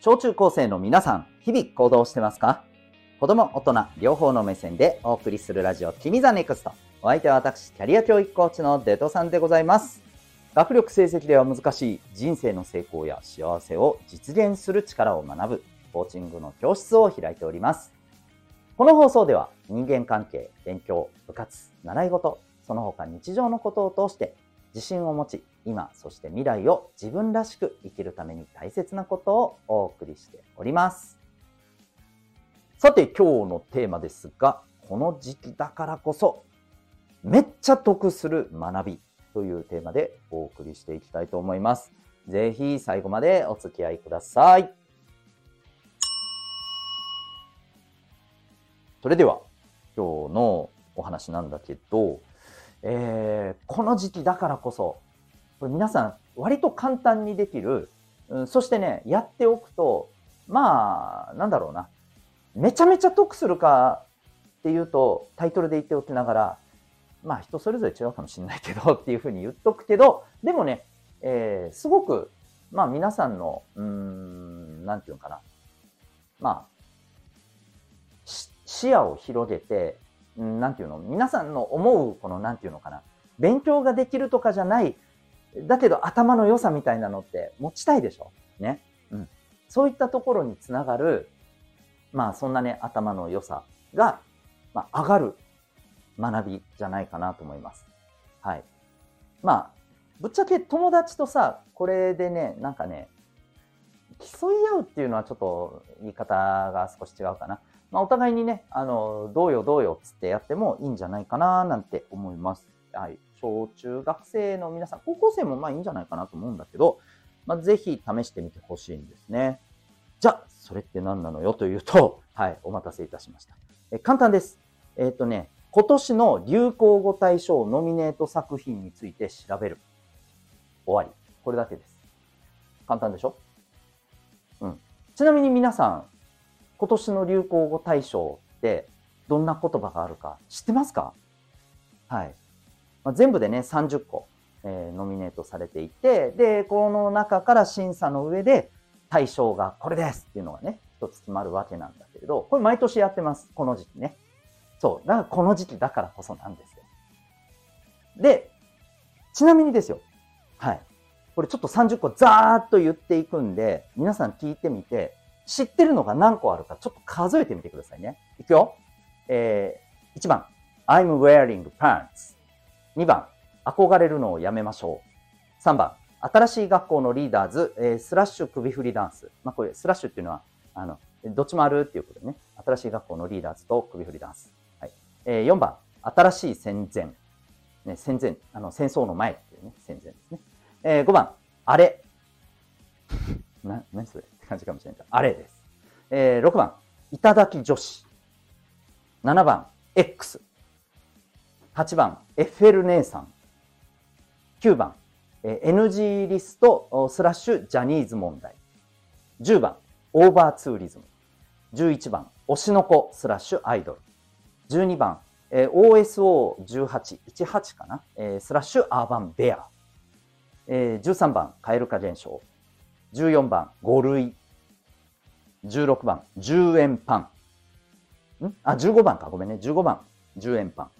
小中高生の皆さん、日々行動してますか？子供、大人、両方の目線でお送りするラジオ、君 the NEXT。お相手は私、キャリア教育コーチのデトさんでございます。学力成績では難しい人生の成功や幸せを実現する力を学ぶ、コーチングの教室を開いております。この放送では人間関係、勉強、部活、習い事、その他日常のことを通して自信を持ち、今、そして未来を自分らしく生きるために大切なことをお送りしております。さて、今日のテーマですが、この時期だからこそ、めっちゃ得する学びというテーマでお送りしていきたいと思います。ぜひ最後までお付き合いください。それでは、今日のお話なんだけど、えー、この時期だからこそ、これ皆さん割と簡単にできる、うん、そしてね、やっておくと、まあ、なんだろうな、めちゃめちゃ得するかっていうと、タイトルで言っておきながら、まあ人それぞれ違うかもしれないけど っていうふうに言っとくけど、でもね、えー、すごく、まあ皆さんの、うん、なんていうのかな、まあ、視野を広げて、なんていうの、皆さんの思う、この、なんていうのかな、勉強ができるとかじゃない、だけど頭の良さみたいなのって持ちたいでしょ？ね。うん。そういったところにつながる、まあそんなね、頭の良さが、まあ、上がる学びじゃないかなと思います。はい。まあ、ぶっちゃけ友達とさ、これでね、なんかね、競い合うっていうのはちょっと言い方が少し違うかな。まあ、お互いにね、あの、どうよどうよっつってやってもいいんじゃないかななんて思います。はい。小中学生の皆さん、高校生もまあいいんじゃないかなと思うんだけど、まあ、ぜひ試してみてほしいんですね。じゃあ、それって何なのよというと、はい、お待たせいたしました。え簡単です。えっ、ー、とね、今年の流行語大賞ノミネート作品について調べる。終わり。これだけです。簡単でしょ？うん。ちなみに皆さん、今年の流行語大賞ってどんな言葉があるか知ってますか？はい。まあ、全部でね、30個、えー、ノミネートされていて、で、この中から審査の上で大賞がこれですっていうのがね、一つ決まるわけなんだけれど、これ毎年やってます。この時期ね。そう。だからこの時期だからこそなんですよ。で、ちなみにですよ。はい。これちょっと30個ザーッと言っていくんで、皆さん聞いてみて、知ってるのが何個あるかちょっと数えてみてくださいね。いくよ。えー、1番、I'm wearing pants。2番、憧れるのをやめましょう。3番、新しい学校のリーダーズ、えー、スラッシュ首振りダンス。まあ、これ、スラッシュっていうのは、あの、どっちもあるっていうことでね。新しい学校のリーダーズと首振りダンス。はい。えー、4番、新しい戦前。ね、戦前、あの、戦争の前っていうね、戦前ですね。えー、5番、あれ。な、何それって感じかもしれない。あれです。えー、6番、いただき女子。7番、X。8番、エッフェル姉さん。9番、NG リストスラッシュジャニーズ問題。10番、オーバーツーリズム。11番、推しの子スラッシュアイドル。12番、OSO18、18かな、スラッシュアーバンベア。13番、蛙化現象。14番、5類。16番、10円パン。ん？あ、15番か。ごめんね。15番、10円パン。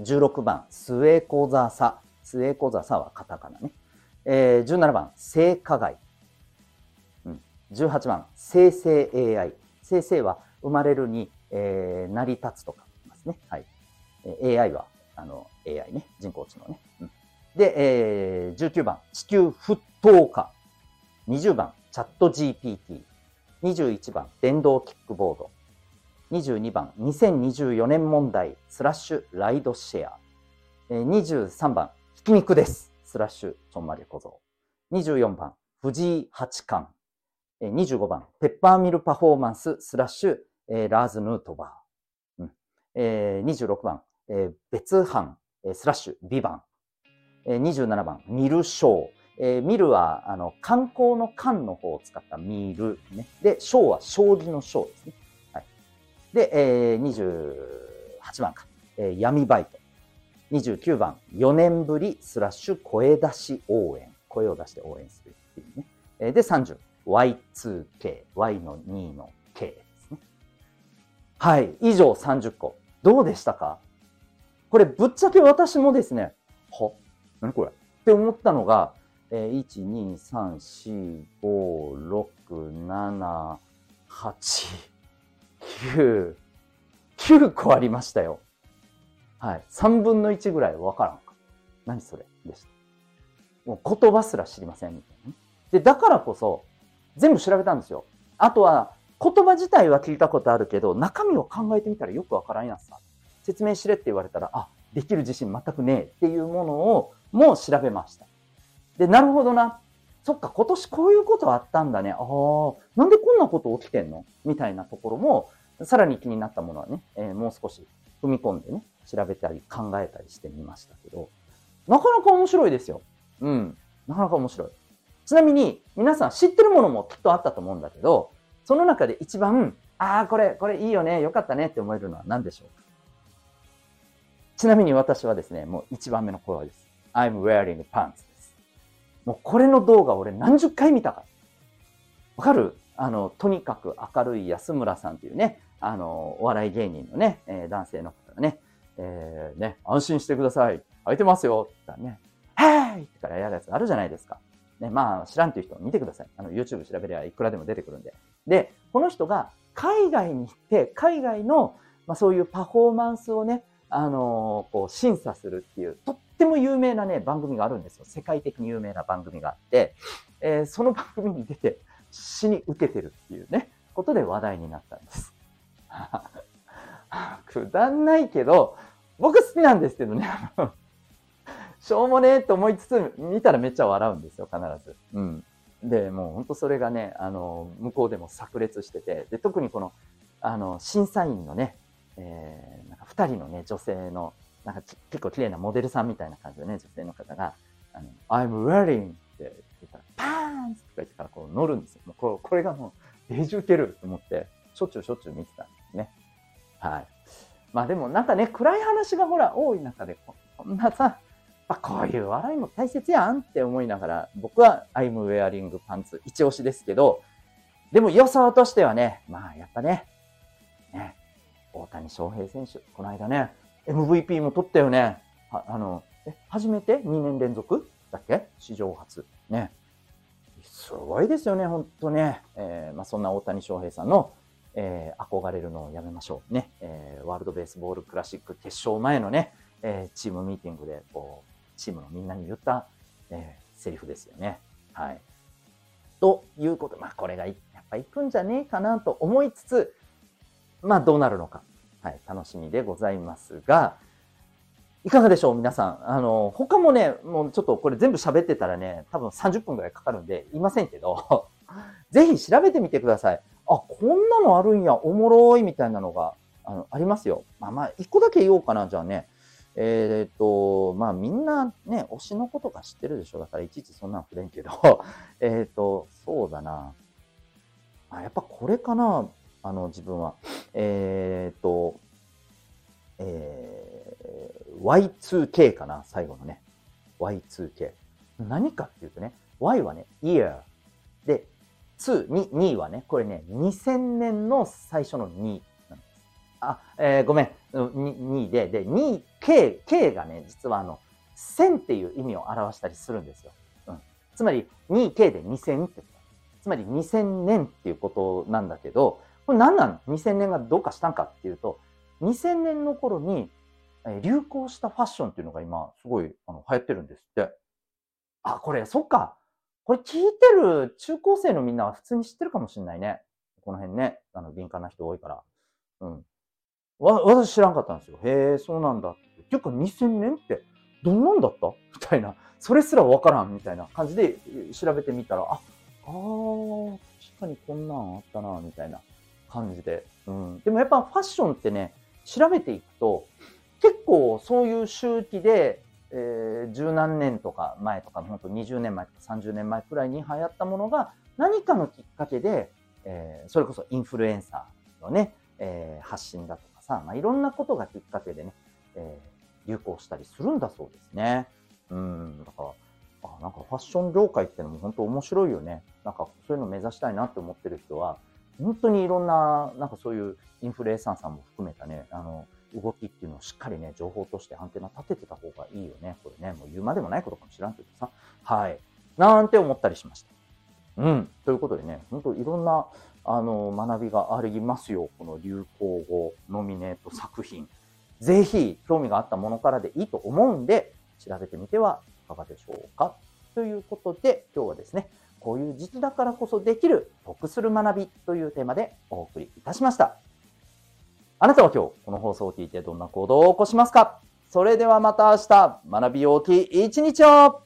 16番、スエコザサ。スエコザサはカタカナね。えー、17番、性加害。うん、18番、生成 AI。生成は生まれるに、えー、成り立つとかますね。はい。えー、AI は、あの、AI ね。人工知能ね。うん、で、えー、19番、地球沸騰化。20番、チャット GPT。21番、電動キックボード。22番、2024年問題、スラッシュ、ライドシェア。23番、ひき肉です。スラッシュ、ちょんまり小僧。24番、藤井八冠。25番、ペッパーミルパフォーマンス、スラッシュ、ラーズ・ヌートバー。うん、26番、別班、スラッシュ、ビバン。27番、ミルショー。えー、ミルは、あの、観光の観の方を使ったミル、ね。で、章は将棋の章ですね。で、えー、28番か。えー、闇バイト。29番、4年ぶりスラッシュ声出し応援。声を出して応援するっていうね。えー、で、30、Y2K、Y の2の K ですね。はい。以上30個。どうでしたか？これ、ぶっちゃけ私もですね、は？何これ？って思ったのが、えー、1、2、3、4、5、6、7、8、9、9個ありましたよ。はい。3分の1ぐらいわからんか。何それでした。もう言葉すら知りませんみたいな、で、だからこそ、全部調べたんですよ。あとは、言葉自体は聞いたことあるけど、中身を考えてみたらよくわからんやつさ。説明しれって言われたら、あ、できる自信全くねえっていうものをもう調べました。で、なるほどな。そっか、今年こういうことあったんだね。ああ、なんでこんなこと起きてんの？みたいなところも、さらに気になったものはね、えー、もう少し踏み込んでね、調べたり考えたりしてみましたけど、なかなか面白いですよ。うん。なかなか面白い。ちなみに、皆さん知ってるものもきっとあったと思うんだけど、その中で一番、ああ、これ、これいいよね、よかったねって思えるのは何でしょうちなみに私はですね、もう一番目の声です。I'm wearing pants です。もうこれの動画俺何十回見たか。わかる？あの、とにかく明るい安村さんっていうね、あの、お笑い芸人のね、えー、男性の方がね、えー、ね、安心してください。空いてますよ。って言ったらね、はいってからやるやつあるじゃないですか。ね、まあ、知らんという人見てください。あの、YouTube 調べればいくらでも出てくるんで。で、この人が海外に行って、海外の、まあ、そういうパフォーマンスをね、あのー、こう、審査するっていう、とっても有名なね、番組があるんですよ。世界的に有名な番組があって、えー、その番組に出て、死に受けてるっていうね、ことで話題になったんです。くだんないけど、僕好きなんですけどね。しょうもねえって思いつつ、見たらめっちゃ笑うんですよ、必ず。うん。で、もう本当それがね、あの、向こうでも炸裂してて、で、特にこの、あの、審査員のね、えー、なんか二人のね、女性の、なんか結構綺麗なモデルさんみたいな感じでね、女性の方が、あの、I'm wearing って言ったら、パーンとか言ってからこう乗るんですよ。もうこれこれがもう、デジ受けると思って、しょっちゅうしょっちゅう見てたんで。はい。まあでもなんかね、暗い話がほら多い中で、こんなさ、あ、こういう笑いも大切やんって思いながら、僕は I'm wearing pants 一押しですけど、でも予想としてはね、まあやっぱね、ね、大谷翔平選手、この間ね、MVP も取ったよね。あの、え、初めて？2年連続？だっけ？史上初。ね。すごいですよね、ほんとね。えー、まあそんな大谷翔平さんの、えー、憧れるのをやめましょう。ね。えー、ワールドベースボールクラシック決勝前のね、えー、チームミーティングで、こう、チームのみんなに言った、えー、セリフですよね。はい。ということ、まあこれがやっぱ行くんじゃねえかなと思いつつ、まあどうなるのか、はい、楽しみでございますが、いかがでしょう皆さん。あの、他もね、もうちょっとこれ全部喋ってたらね、多分30分くらいかかるんで、いませんけど、ぜひ調べてみてください。あ、こんなのあるんや、おもろいみたいなのがあのありますよ。まあまあ、一個だけ言おうかな、じゃあね。えっ、と、まあみんなね、推しのことか知ってるでしょだからいちいちそんなん触れんけど、えっと、そうだな。あ、やっぱこれかな、あの自分は。えっ、と、えー、Y2K かな、最後のね。Y2K。何かっていうとね、Y はね、year。2、2, 2はね、これね、2000年の最初の2。あ、えー、ごめん。2で、で、2、K、K がね、実はあの、1000っていう意味を表したりするんですよ。うん。つまり、2K で2000ってつまり2000年っていうことなんだけど、これ何なの ?2000 年がどうかしたんかっていうと、2000年の頃に流行したファッションっていうのが今、すごいあの流行ってるんですって。あ、これ、そっか。これ聞いてる中高生のみんなは普通に知ってるかもしれないね。この辺ね。あの、敏感な人多いから。うん。わ、私知らんかったんですよ。へえ、そうなんだって。ていうか2000年ってどんなんだった？みたいな。それすらわからんみたいな感じで調べてみたら、あ、あー、確かにこんなんあったな、みたいな感じで。うん。でもやっぱファッションってね、調べていくと、結構そういう周期で、えー、十何年とか前とか、本当20年前とか30年前くらいに流行ったものが何かのきっかけで、えー、それこそインフルエンサーのね、えー、発信だとかさ、まあ、いろんなことがきっかけでね、えー、流行したりするんだそうですね。うん、だから、あなんかファッション業界ってのも本当面白いよね。なんかそういうの目指したいなって思ってる人は、本当にいろんな、なんかそういうインフルエンサーさんも含めたね、あの、動きっていうのをしっかりね、情報としてアンテナ立ててた方がいいよね。これね、もう言うまでもないことかもしらんけどさ。はい。なんて思ったりしました。うん。ということでね、本当いろんな、あの、学びがありますよ。この流行語ノミネート作品。ぜひ、興味があったものからでいいと思うんで、調べてみてはいかがでしょうか。ということで、今日はですね、こういう時期だからこそできる得する学びというテーマでお送りいたしました。あなたは今日この放送を聞いてどんな行動を起こしますか？それではまた明日、学び大き一日を！